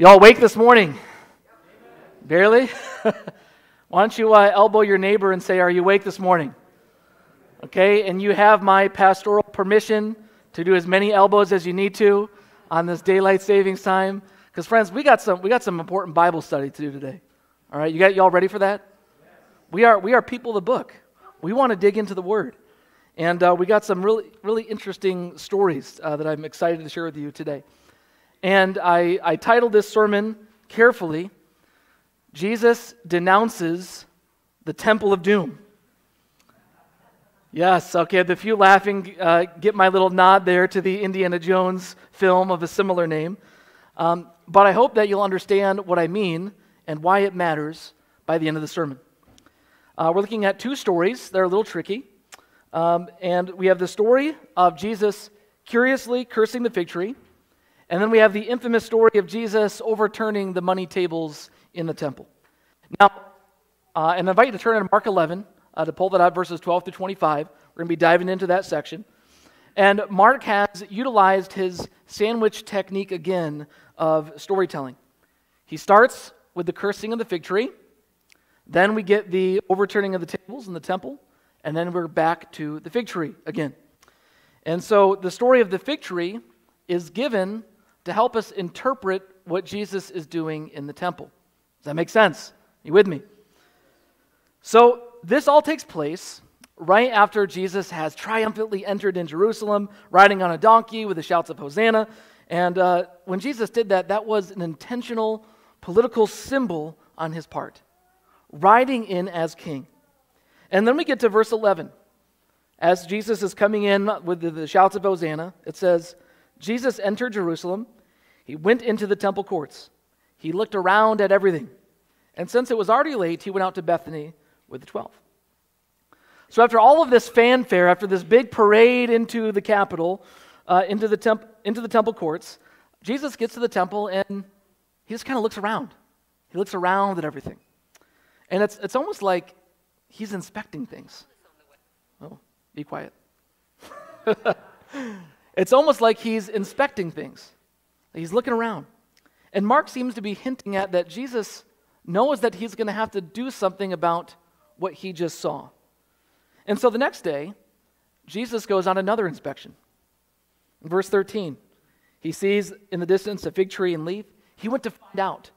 Y'all awake this morning? Barely? Why don't you uh, elbow your neighbor and say, Are you awake this morning? Okay, and you have my pastoral permission to do as many elbows as you need to on this daylight savings time. Because friends, we got some we got some important Bible study to do today. All right, you got y'all ready for that? We are we are people of the book. We want to dig into the Word, and uh, we got some really really interesting stories uh, that I'm excited to share with you today. And I, I titled this sermon carefully Jesus denounces the temple of doom. Yes, okay, the few laughing uh, get my little nod there to the Indiana Jones film of a similar name. Um, but I hope that you'll understand what I mean and why it matters by the end of the sermon. Uh, we're looking at two stories that are a little tricky. Um, and we have the story of Jesus curiously cursing the fig tree. And then we have the infamous story of Jesus overturning the money tables in the temple. Now, uh, and I invite you to turn to Mark 11 uh, to pull that out, verses 12 through 25. We're going to be diving into that section. And Mark has utilized his sandwich technique again of storytelling. He starts with the cursing of the fig tree, then we get the overturning of the tables in the temple, and then we're back to the fig tree again. And so the story of the fig tree is given to help us interpret what Jesus is doing in the temple. Does that make sense? You with me? So, this all takes place right after Jesus has triumphantly entered in Jerusalem, riding on a donkey with the shouts of Hosanna. And uh, when Jesus did that, that was an intentional political symbol on his part, riding in as king. And then we get to verse 11. As Jesus is coming in with the, the shouts of Hosanna, it says, Jesus entered Jerusalem he went into the temple courts. He looked around at everything. And since it was already late, he went out to Bethany with the twelve. So, after all of this fanfare, after this big parade into the capital, uh, into, the temp- into the temple courts, Jesus gets to the temple and he just kind of looks around. He looks around at everything. And it's, it's almost like he's inspecting things. Oh, be quiet. it's almost like he's inspecting things. He's looking around. And Mark seems to be hinting at that Jesus knows that he's going to have to do something about what he just saw. And so the next day, Jesus goes on another inspection. In verse 13, he sees in the distance a fig tree and leaf. He went to find out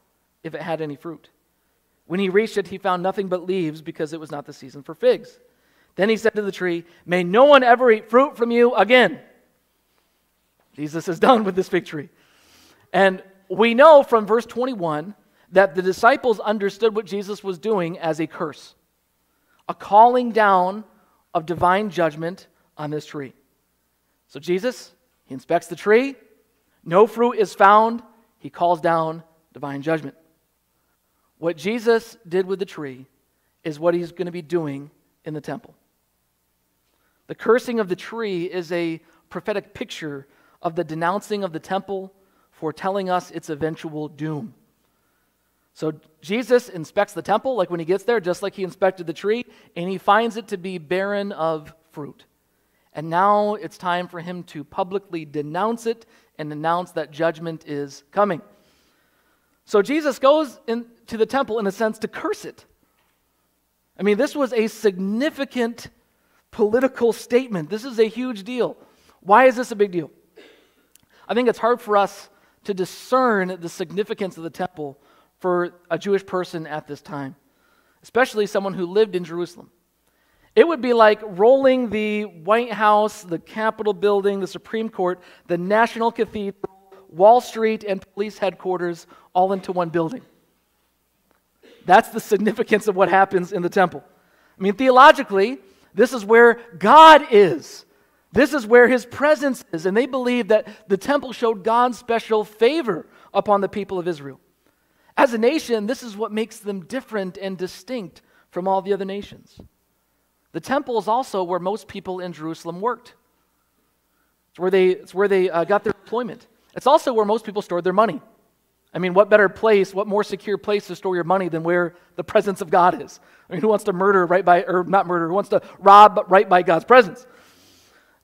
if it had any fruit. When he reached it, he found nothing but leaves because it was not the season for figs. Then he said to the tree, May no one ever eat fruit from you again. Jesus is done with this tree. And we know from verse 21 that the disciples understood what Jesus was doing as a curse, a calling down of divine judgment on this tree. So Jesus, he inspects the tree, no fruit is found, he calls down divine judgment. What Jesus did with the tree is what he's going to be doing in the temple. The cursing of the tree is a prophetic picture of the denouncing of the temple foretelling us its eventual doom. So Jesus inspects the temple, like when he gets there, just like he inspected the tree, and he finds it to be barren of fruit. And now it's time for him to publicly denounce it and announce that judgment is coming. So Jesus goes into the temple, in a sense, to curse it. I mean, this was a significant political statement. This is a huge deal. Why is this a big deal? I think it's hard for us to discern the significance of the temple for a Jewish person at this time, especially someone who lived in Jerusalem. It would be like rolling the White House, the Capitol building, the Supreme Court, the National Cathedral, Wall Street, and police headquarters all into one building. That's the significance of what happens in the temple. I mean, theologically, this is where God is. This is where his presence is. And they believe that the temple showed God's special favor upon the people of Israel. As a nation, this is what makes them different and distinct from all the other nations. The temple is also where most people in Jerusalem worked. It's where they, it's where they uh, got their employment. It's also where most people stored their money. I mean, what better place, what more secure place to store your money than where the presence of God is? I mean, who wants to murder right by, or not murder, who wants to rob right by God's presence?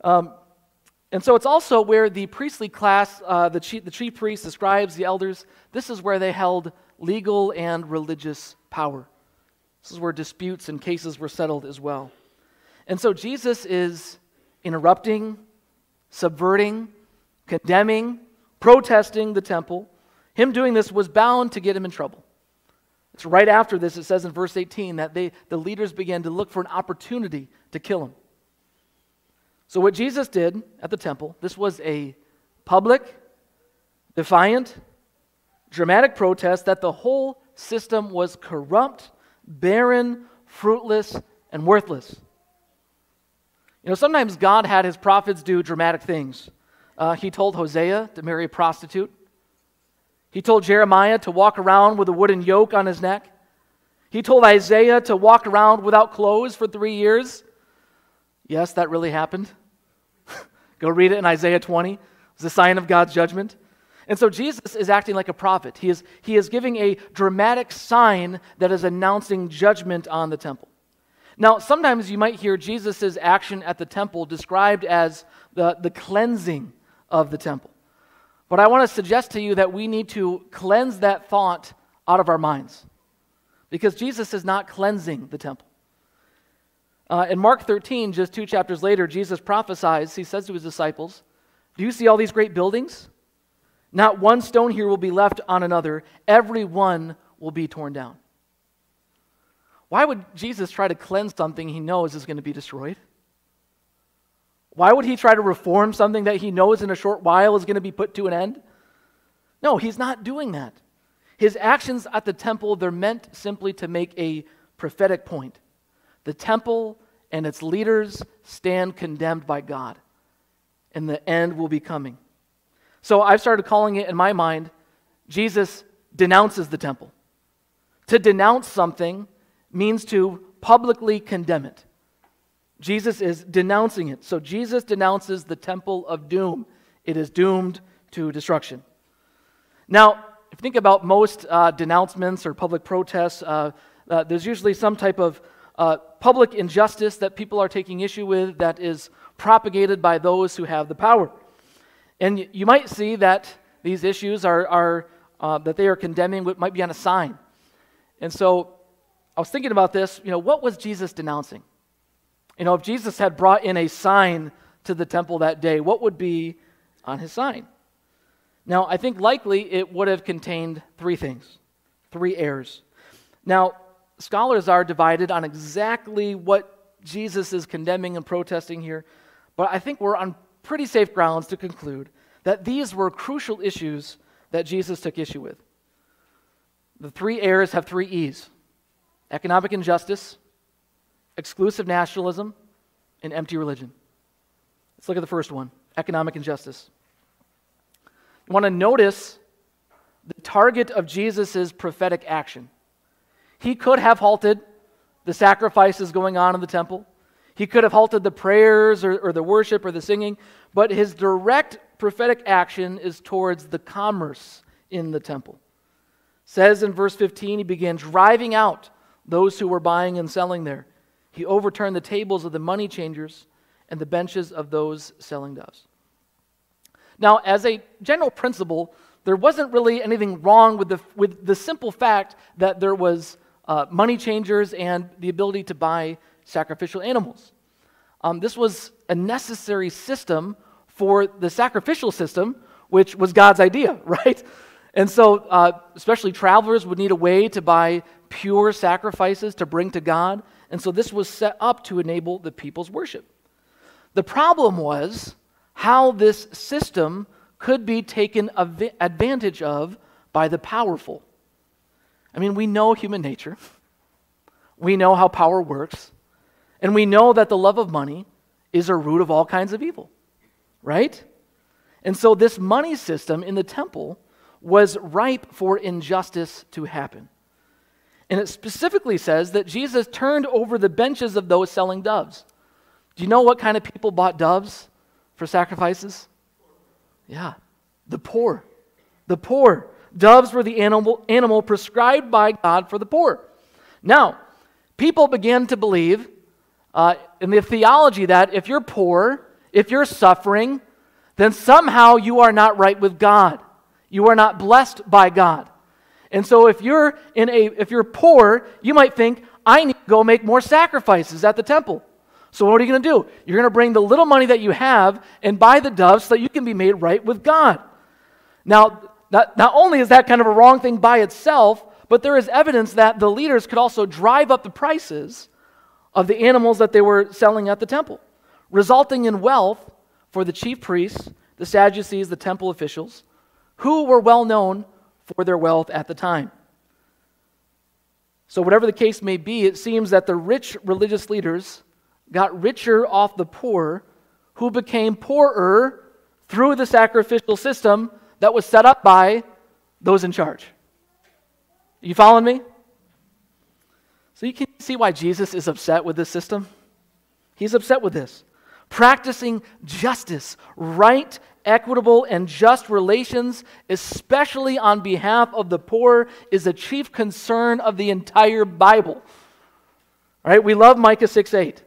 Um, And so it's also where the priestly class, uh, the, chief, the chief priests, the scribes, the elders, this is where they held legal and religious power. This is where disputes and cases were settled as well. And so Jesus is interrupting, subverting, condemning, protesting the temple. Him doing this was bound to get him in trouble. It's right after this, it says in verse 18 that they, the leaders began to look for an opportunity to kill him. So, what Jesus did at the temple, this was a public, defiant, dramatic protest that the whole system was corrupt, barren, fruitless, and worthless. You know, sometimes God had his prophets do dramatic things. Uh, he told Hosea to marry a prostitute. He told Jeremiah to walk around with a wooden yoke on his neck. He told Isaiah to walk around without clothes for three years. Yes, that really happened. Go read it in Isaiah 20. It's a sign of God's judgment. And so Jesus is acting like a prophet. He is, he is giving a dramatic sign that is announcing judgment on the temple. Now, sometimes you might hear Jesus' action at the temple described as the, the cleansing of the temple. But I want to suggest to you that we need to cleanse that thought out of our minds because Jesus is not cleansing the temple. Uh, in Mark 13, just two chapters later, Jesus prophesies, he says to his disciples, Do you see all these great buildings? Not one stone here will be left on another, every one will be torn down. Why would Jesus try to cleanse something he knows is going to be destroyed? Why would he try to reform something that he knows in a short while is going to be put to an end? No, he's not doing that. His actions at the temple, they're meant simply to make a prophetic point. The temple and its leaders stand condemned by God, and the end will be coming. So I've started calling it in my mind Jesus denounces the temple. To denounce something means to publicly condemn it. Jesus is denouncing it. So Jesus denounces the temple of doom. It is doomed to destruction. Now, if you think about most uh, denouncements or public protests, uh, uh, there's usually some type of uh, public injustice that people are taking issue with that is propagated by those who have the power. And you might see that these issues are, are uh, that they are condemning what might be on a sign. And so I was thinking about this, you know, what was Jesus denouncing? You know, if Jesus had brought in a sign to the temple that day, what would be on his sign? Now, I think likely it would have contained three things, three errors. Now, scholars are divided on exactly what Jesus is condemning and protesting here, but I think we're on pretty safe grounds to conclude that these were crucial issues that Jesus took issue with. The three errors have three E's economic injustice, exclusive nationalism, and empty religion. Let's look at the first one economic injustice. You want to notice the target of Jesus' prophetic action. He could have halted the sacrifices going on in the temple. He could have halted the prayers or, or, the worship or the singing, but his direct prophetic action is towards the commerce in the temple. Says in verse 15, he began driving out those who were buying and selling there. He overturned the tables of the money changers and the benches of those selling doves. Now, as a general principle, there wasn't really anything wrong with the, with the simple fact that there was uh, money changers and the ability to buy sacrificial animals. Um, this was a necessary system for the sacrificial system, which was God's idea, right? And so, uh, especially travelers would need a way to buy pure sacrifices to bring to God. And so, this was set up to enable the people's worship. The problem was how this system could be taken advantage of by the powerful. I mean, we know human nature, we know how power works, and we know that the love of money is a root of all kinds of evil, right? And so, this money system in the temple was ripe for injustice to happen. And it specifically says that Jesus turned over the benches of those selling doves. Do you know what kind of people bought doves for sacrifices? Yeah, the poor. The poor. Doves were the animal, animal prescribed by God for the poor. Now, people began to believe uh, in the theology that if you're poor, if you're suffering, then somehow you are not right with God. You are not blessed by God. And so if you're in a if you're poor, you might think, I need to go make more sacrifices at the temple. So what are you going to do? You're going to bring the little money that you have and buy the doves so that you can be made right with God. Now, not, not only is that kind of a wrong thing by itself, but there is evidence that the leaders could also drive up the prices of the animals that they were selling at the temple, resulting in wealth for the chief priests, the Sadducees, the temple officials, who were well known for their wealth at the time. So, whatever the case may be, it seems that the rich religious leaders got richer off the poor, who became poorer through the sacrificial system that was set up by those in charge. You following me? So you can see why Jesus is upset with this system. He's upset with this. Practicing justice, right, equitable, and just relations, especially on behalf of the poor, is a chief concern of the entire Bible. All right, we love Micah 6 8.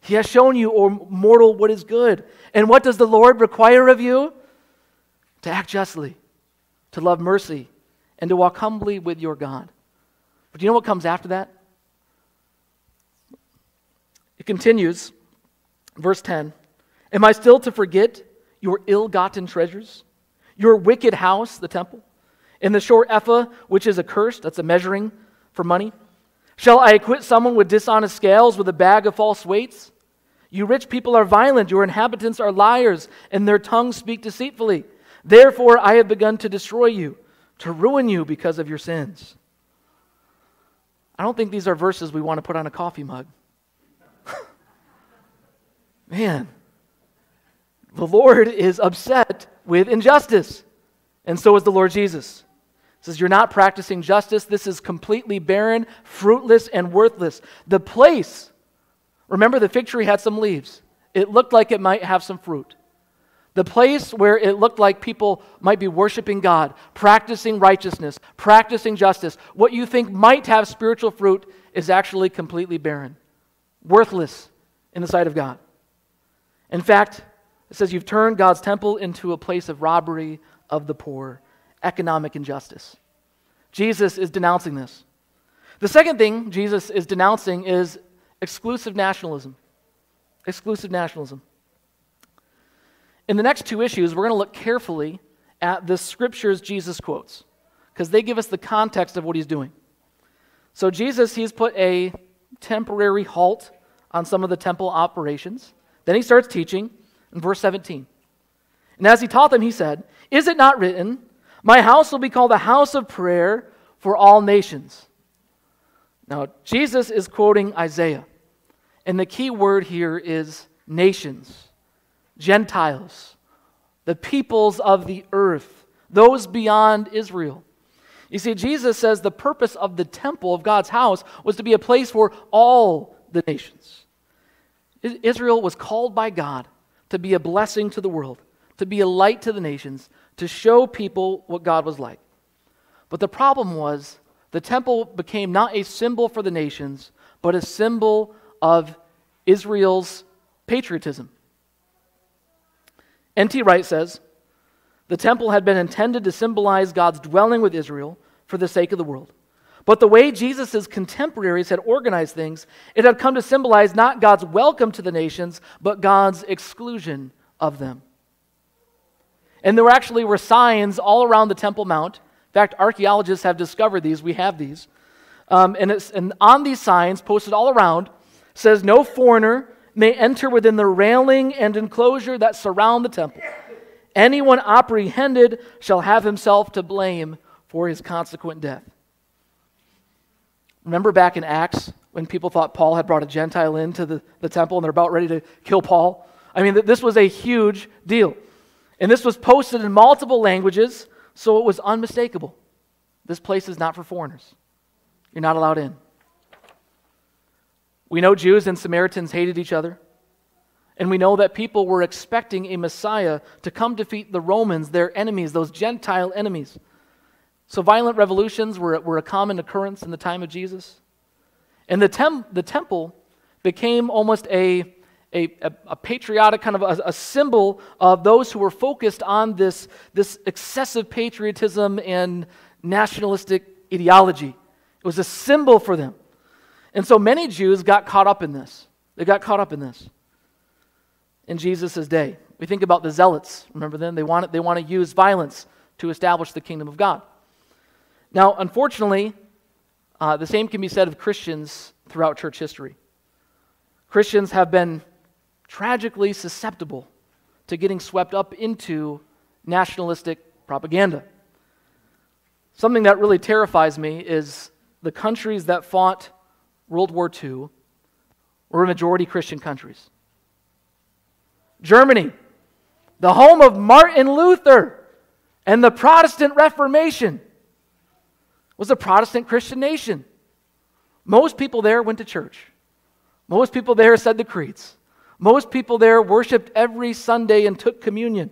He has shown you, O mortal, what is good. And what does the Lord require of you? To act justly, to love mercy, and to walk humbly with your God. But do you know what comes after that? It continues, verse 10 Am I still to forget your ill gotten treasures, your wicked house, the temple, and the short ephah, which is a curse, that's a measuring for money? Shall I acquit someone with dishonest scales, with a bag of false weights? You rich people are violent, your inhabitants are liars, and their tongues speak deceitfully. Therefore, I have begun to destroy you to ruin you because of your sins. I don't think these are verses we want to put on a coffee mug. Man, the Lord is upset with injustice, and so is the Lord Jesus. He says, You're not practicing justice. This is completely barren, fruitless, and worthless. The place, remember the fig tree had some leaves. It looked like it might have some fruit. The place where it looked like people might be worshiping God, practicing righteousness, practicing justice, what you think might have spiritual fruit is actually completely barren, worthless in the sight of God. In fact, it says you've turned God's temple into a place of robbery of the poor, economic injustice. Jesus is denouncing this. The second thing Jesus is denouncing is exclusive nationalism. Exclusive nationalism. In the next two issues, we're going to look carefully at the scriptures Jesus quotes because they give us the context of what he's doing. So, Jesus, he's put a temporary halt on some of the temple operations. Then he starts teaching in verse 17. And as he taught them, he said, Is it not written, My house will be called a house of prayer for all nations? Now, Jesus is quoting Isaiah. And the key word here is nations. Gentiles, the peoples of the earth, those beyond Israel. You see, Jesus says the purpose of the temple of God's house was to be a place for all the nations. Israel was called by God to be a blessing to the world, to be a light to the nations, to show people what God was like. But the problem was the temple became not a symbol for the nations, but a symbol of Israel's patriotism. N.T. Wright says the temple had been intended to symbolize God's dwelling with Israel for the sake of the world. But the way Jesus' contemporaries had organized things, it had come to symbolize not God's welcome to the nations, but God's exclusion of them. And there actually were signs all around the Temple Mount. In fact, archaeologists have discovered these. We have these. Um, and, and on these signs, posted all around, says, No foreigner may enter within the railing and enclosure that surround the temple. Anyone apprehended shall have himself to blame for his consequent death. Remember back in Acts when people thought Paul had brought a Gentile into the, the temple and they're about ready to kill Paul? I mean, this was a huge deal. And this was posted in multiple languages, so it was unmistakable. This place is not for foreigners. You're not allowed in. We know Jews and Samaritans hated each other. And we know that people were expecting a Messiah to come defeat the Romans, their enemies, those Gentile enemies. So violent revolutions were, were a common occurrence in the time of Jesus. And the, tem- the temple became almost a, a, a, patriotic kind of a, a, symbol of those who were focused on this, this excessive patriotism and nationalistic ideology. It was a symbol for them. And so many Jews got caught up in this. They got caught up in this in Jesus' day. We think about the zealots. Remember them? They want, they want to use violence to establish the kingdom of God. Now, unfortunately, uh, the same can be said of Christians throughout church history. Christians have been tragically susceptible to getting swept up into nationalistic propaganda. Something that really terrifies me is the countries that fought World War II were majority Christian countries. Germany, the home of Martin Luther and the Protestant Reformation, was a Protestant Christian nation. Most people there went to church. Most people there said the creeds. Most people there worshiped every Sunday and took communion.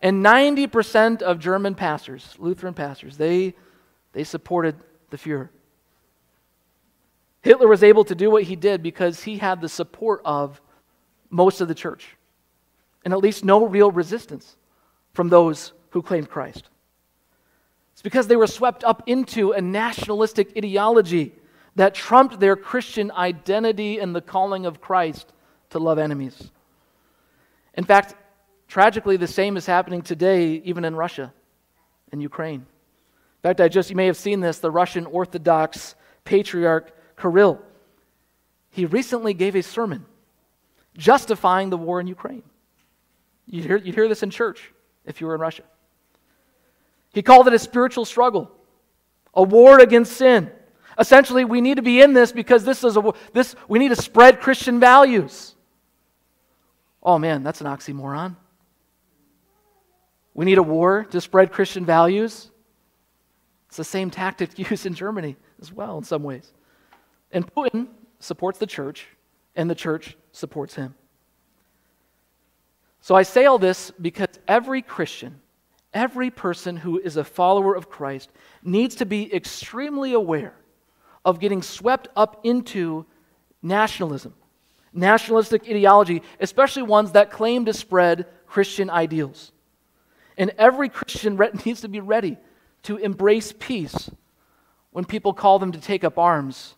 And 90% of German pastors, Lutheran pastors, they, they supported the Fuhrer. Hitler was able to do what he did because he had the support of most of the church and at least no real resistance from those who claimed Christ. It's because they were swept up into a nationalistic ideology that trumped their Christian identity and the calling of Christ to love enemies. In fact, tragically, the same is happening today, even in Russia and Ukraine. In fact, I just, you may have seen this, the Russian Orthodox patriarch Kirill. He recently gave a sermon justifying the war in Ukraine. You hear, you hear this in church if you were in Russia. He called it a spiritual struggle, a war against sin. Essentially, we need to be in this because this is a this we need to spread Christian values. Oh man, that's an oxymoron. We need a war to spread Christian values. It's the same tactic used in Germany as well, in some ways. And Putin supports the church, and the church supports him. So I say all this because every Christian, every person who is a follower of Christ, needs to be extremely aware of getting swept up into nationalism, nationalistic ideology, especially ones that claim to spread Christian ideals. And every Christian needs to be ready to embrace peace when people call them to take up arms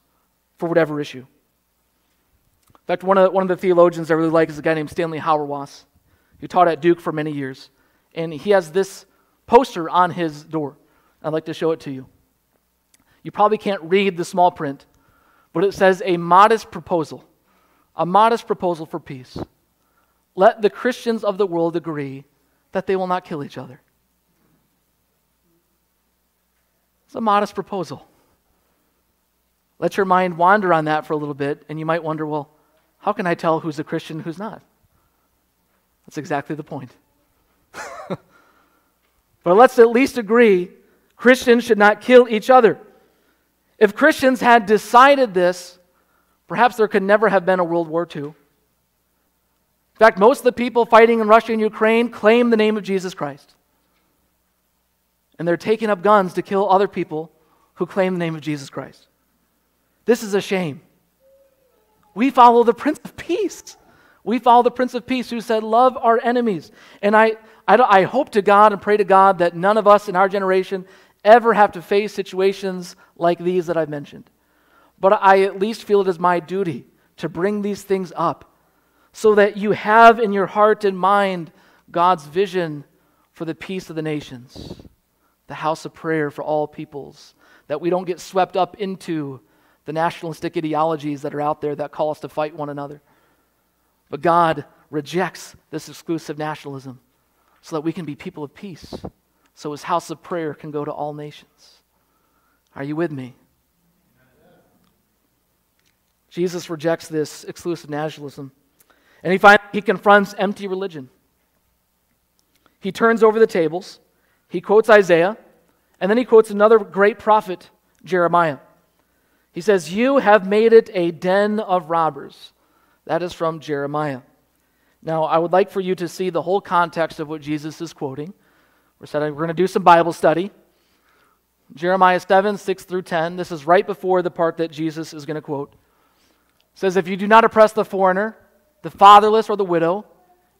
for whatever issue. In fact, one of, one of the theologians I really like is a guy named Stanley Hauerwas, who taught at Duke for many years. And he has this poster on his door. I'd like to show it to you. You probably can't read the small print, but it says a modest proposal, a modest proposal for peace. Let the Christians of the world agree that they will not kill each other. It's a modest proposal. Let your mind wander on that for a little bit, and you might wonder, well, how can I tell who's a Christian who's not? That's exactly the point. but let's at least agree Christians should not kill each other. If Christians had decided this, perhaps there could never have been a World War II. In fact, most of the people fighting in Russia and Ukraine claim the name of Jesus Christ. And they're taking up guns to kill other people who claim the name of Jesus Christ. This is a shame. We follow the Prince of Peace. We follow the Prince of Peace who said, Love our enemies. And I, I, I, hope to God and pray to God that none of us in our generation ever have to face situations like these that I've mentioned. But I at least feel it is my duty to bring these things up so that you have in your heart and mind God's vision for the peace of the nations, the house of prayer for all peoples, that we don't get swept up into the nationalistic ideologies that are out there that call us to fight one another. But God rejects this exclusive nationalism so that we can be people of peace, so his house of prayer can go to all nations. Are you with me? Jesus rejects this exclusive nationalism. And he, finds, he confronts empty religion. He turns over the tables. He quotes Isaiah. And then he quotes another great prophet, Jeremiah. He says, You have made it a den of robbers. That is from Jeremiah. Now, I would like for you to see the whole context of what Jesus is quoting. We're, going to do some Bible study. Jeremiah 7, 6 through 10. This is right before the part that Jesus is going to quote. It says, If you do not oppress the foreigner the fatherless, or the widow,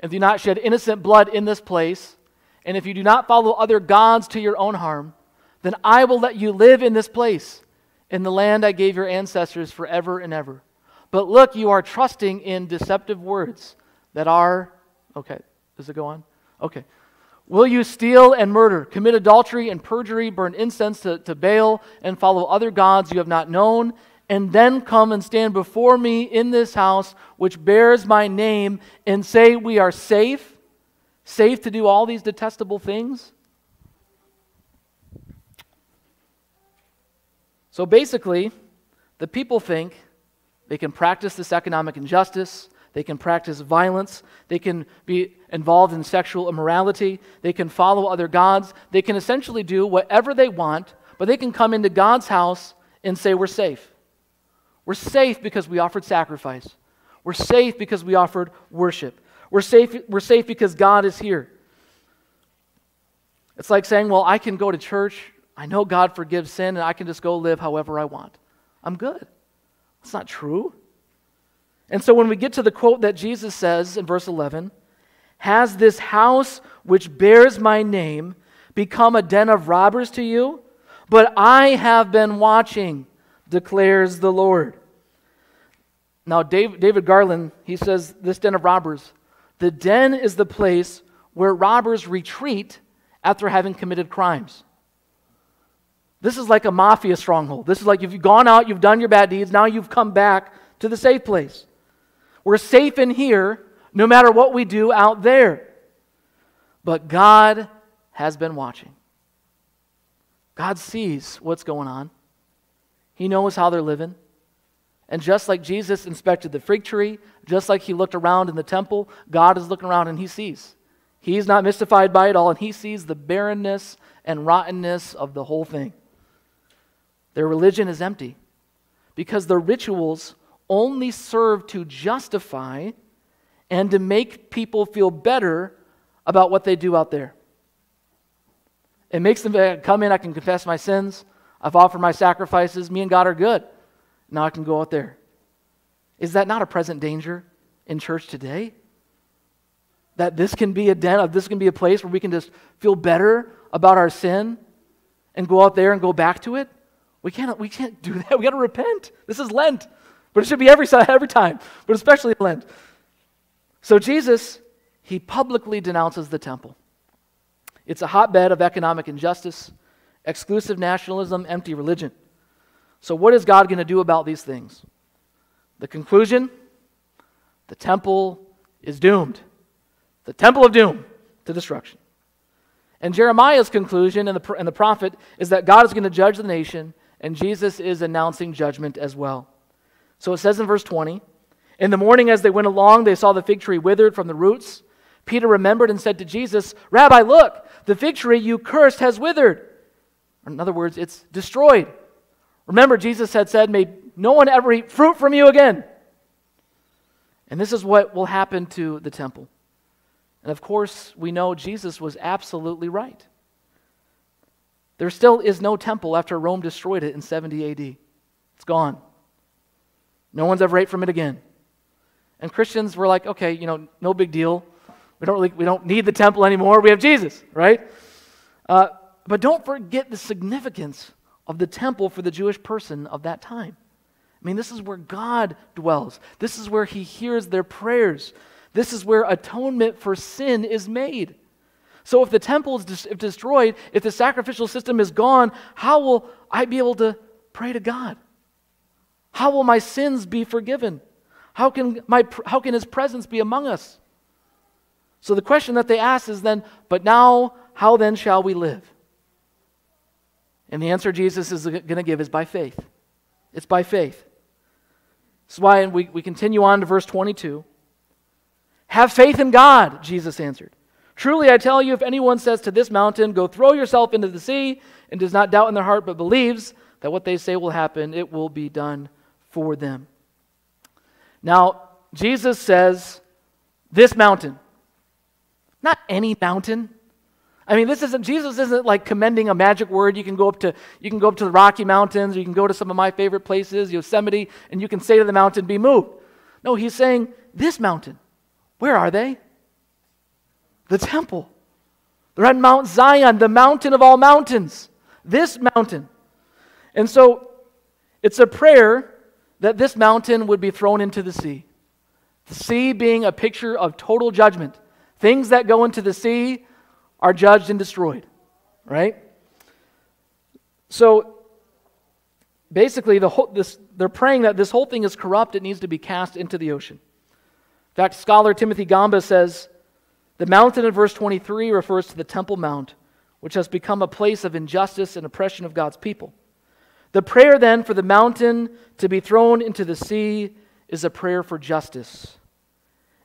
and do not shed innocent blood in this place, and if you do not follow other gods to your own harm, then I will let you live in this place, in the land I gave your ancestors forever and ever. But look, you are trusting in deceptive words that are, okay, does it go on? Okay. Will you steal and murder, commit adultery and perjury, burn incense to, to Baal, and follow other gods you have not known, and then come and stand before me in this house which bears my name and say, We are safe? Safe to do all these detestable things? So basically, the people think they can practice this economic injustice, they can practice violence. They can be involved in sexual immorality. They can follow other gods. They can essentially do whatever they want, but they can come into God's house and say, We're safe. We're safe because we offered sacrifice. We're safe because we offered worship. We're safe, we're safe because God is here. It's like saying, Well, I can go to church. I know God forgives sin, and I can just go live however I want. I'm good. That's not true. And so when we get to the quote that Jesus says in verse 11, Has this house which bears my name become a den of robbers to you? But I have been watching, declares the Lord. Now, David Garland, he says, This den of robbers, the den is the place where robbers retreat after having committed crimes. This is like a mafia stronghold. This is like you've gone out, you've done your bad deeds, now you've come back to the safe place. We're safe in here no matter what we do out there. But God has been watching. God sees what's going on, He knows how they're living. And just like Jesus inspected the fig tree, just like he looked around in the temple, God is looking around and he sees. He's not mystified by it all, and he sees the barrenness and rottenness of the whole thing. Their religion is empty because the rituals only serve to justify and to make people feel better about what they do out there. It makes them uh, come in, I can confess my sins, I've offered my sacrifices, me and God are good. Now I can go out there. Is that not a present danger in church today? That this can be a den, of this can be a place where we can just feel better about our sin and go out there and go back to it? We can't, we can't do that. We got to repent. This is Lent. But it should be every, every time, but especially Lent. So Jesus, he publicly denounces the temple. It's a hotbed of economic injustice, exclusive nationalism, empty religion. So, what is God going to do about these things? The conclusion the temple is doomed. The temple of doom to destruction. And Jeremiah's conclusion and the, and the prophet is that God is going to judge the nation, and Jesus is announcing judgment as well. So it says in verse 20 In the morning, as they went along, they saw the fig tree withered from the roots. Peter remembered and said to Jesus, Rabbi, look, the fig tree you cursed has withered. In other words, it's destroyed. Remember, Jesus had said, May no one ever eat fruit from you again. And this is what will happen to the temple. And of course, we know Jesus was absolutely right. There still is no temple after Rome destroyed it in 70 AD. It's gone. No one's ever ate from it again. And Christians were like, okay, you know, no big deal. We don't really, we don't need the temple anymore. We have Jesus, right? Uh, but don't forget the significance of the temple for the Jewish person of that time. I mean, this is where God dwells. This is where He hears their prayers. This is where atonement for sin is made. So, if the temple is if destroyed, if the sacrificial system is gone, how will I be able to pray to God? How will my sins be forgiven? How can, my, how can his presence be among us? So the question that they ask is then, but now, how then shall we live? And the answer Jesus is going to give is by faith. It's by faith. This is why we, we continue on to verse 22. Have faith in God, Jesus answered. Truly, I tell you, if anyone says to this mountain, Go throw yourself into the sea, and does not doubt in their heart, but believes that what they say will happen, it will be done for them. Now, Jesus says, This mountain, not any mountain. I mean, this isn't Jesus isn't like commending a magic word. You can go up to you can go up to the Rocky Mountains, or you can go to some of my favorite places, Yosemite, and you can say to the mountain, "Be moved." No, he's saying this mountain. Where are they? The temple. They're at Mount Zion, the mountain of all mountains. This mountain. And so it's a prayer that this mountain would be thrown into the sea. The sea being a picture of total judgment. Things that go into the sea are judged and destroyed, right? So basically, the whole, this, they're praying that this whole thing is corrupt, it needs to be cast into the ocean. In fact, scholar Timothy Gombis says the mountain in verse 23 refers to the Temple Mount, which has become a place of injustice and oppression of God's people. The prayer then for the mountain to be thrown into the sea is a prayer for justice.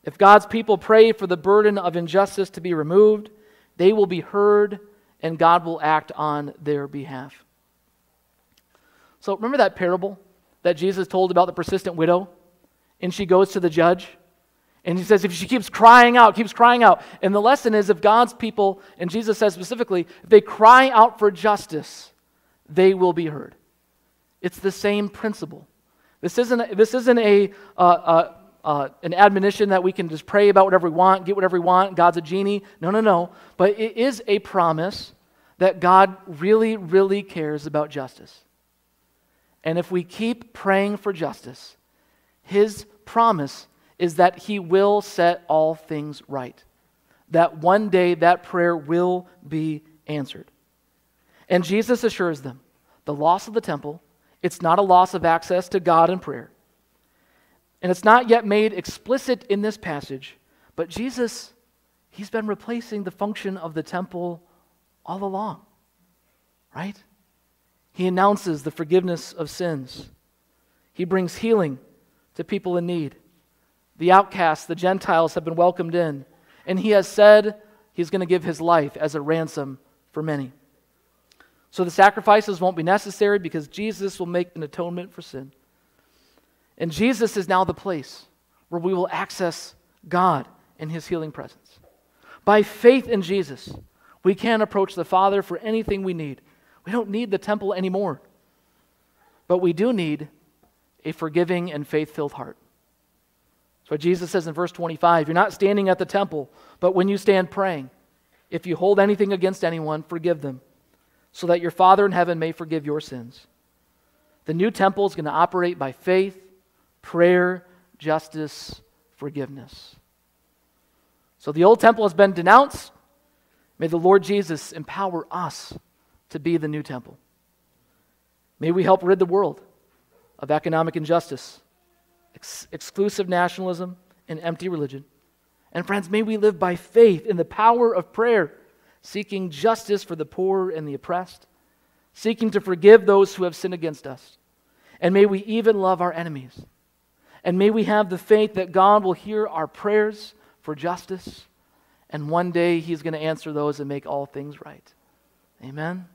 If God's people pray for the burden of injustice to be removed, they will be heard and God will act on their behalf. So remember that parable that Jesus told about the persistent widow? And she goes to the judge. And he says, if she keeps crying out, keeps crying out. And the lesson is if God's people, and Jesus says specifically, if they cry out for justice, they will be heard. It's the same principle. This isn't, this isn't a, uh, uh, uh, an admonition that we can just pray about whatever we want, get whatever we want, God's a genie. No, no, no. But it is a promise that God really, really cares about justice. And if we keep praying for justice, his promise is that he will set all things right. That one day that prayer will be answered. And Jesus assures them the loss of the temple, it's not a loss of access to God in prayer. And it's not yet made explicit in this passage, but Jesus, he's been replacing the function of the temple all along, right? He announces the forgiveness of sins. He brings healing to people in need. The outcasts, the Gentiles, have been welcomed in. And he has said he's going to give his life as a ransom for many. So the sacrifices won't be necessary because Jesus will make an atonement for sin. And Jesus is now the place where we will access God in his healing presence. By faith in Jesus, we can approach the Father for anything we need. We don't need the temple anymore. But we do need a forgiving and faith filled heart. So Jesus says in verse 25, You're not standing at the temple, but when you stand praying, if you hold anything against anyone, forgive them, so that your Father in heaven may forgive your sins. The new temple is going to operate by faith, prayer, justice, forgiveness. So the old temple has been denounced. May the Lord Jesus empower us to be the new temple. May we help rid the world of economic injustice, ex- exclusive nationalism, and empty religion. And friends, may we live by faith in the power of prayer, seeking justice for the poor and the oppressed, seeking to forgive those who have sinned against us. And may we even love our enemies. And may we have the faith that God will hear our prayers for justice, and one day He's going to answer those and make all things right. Amen.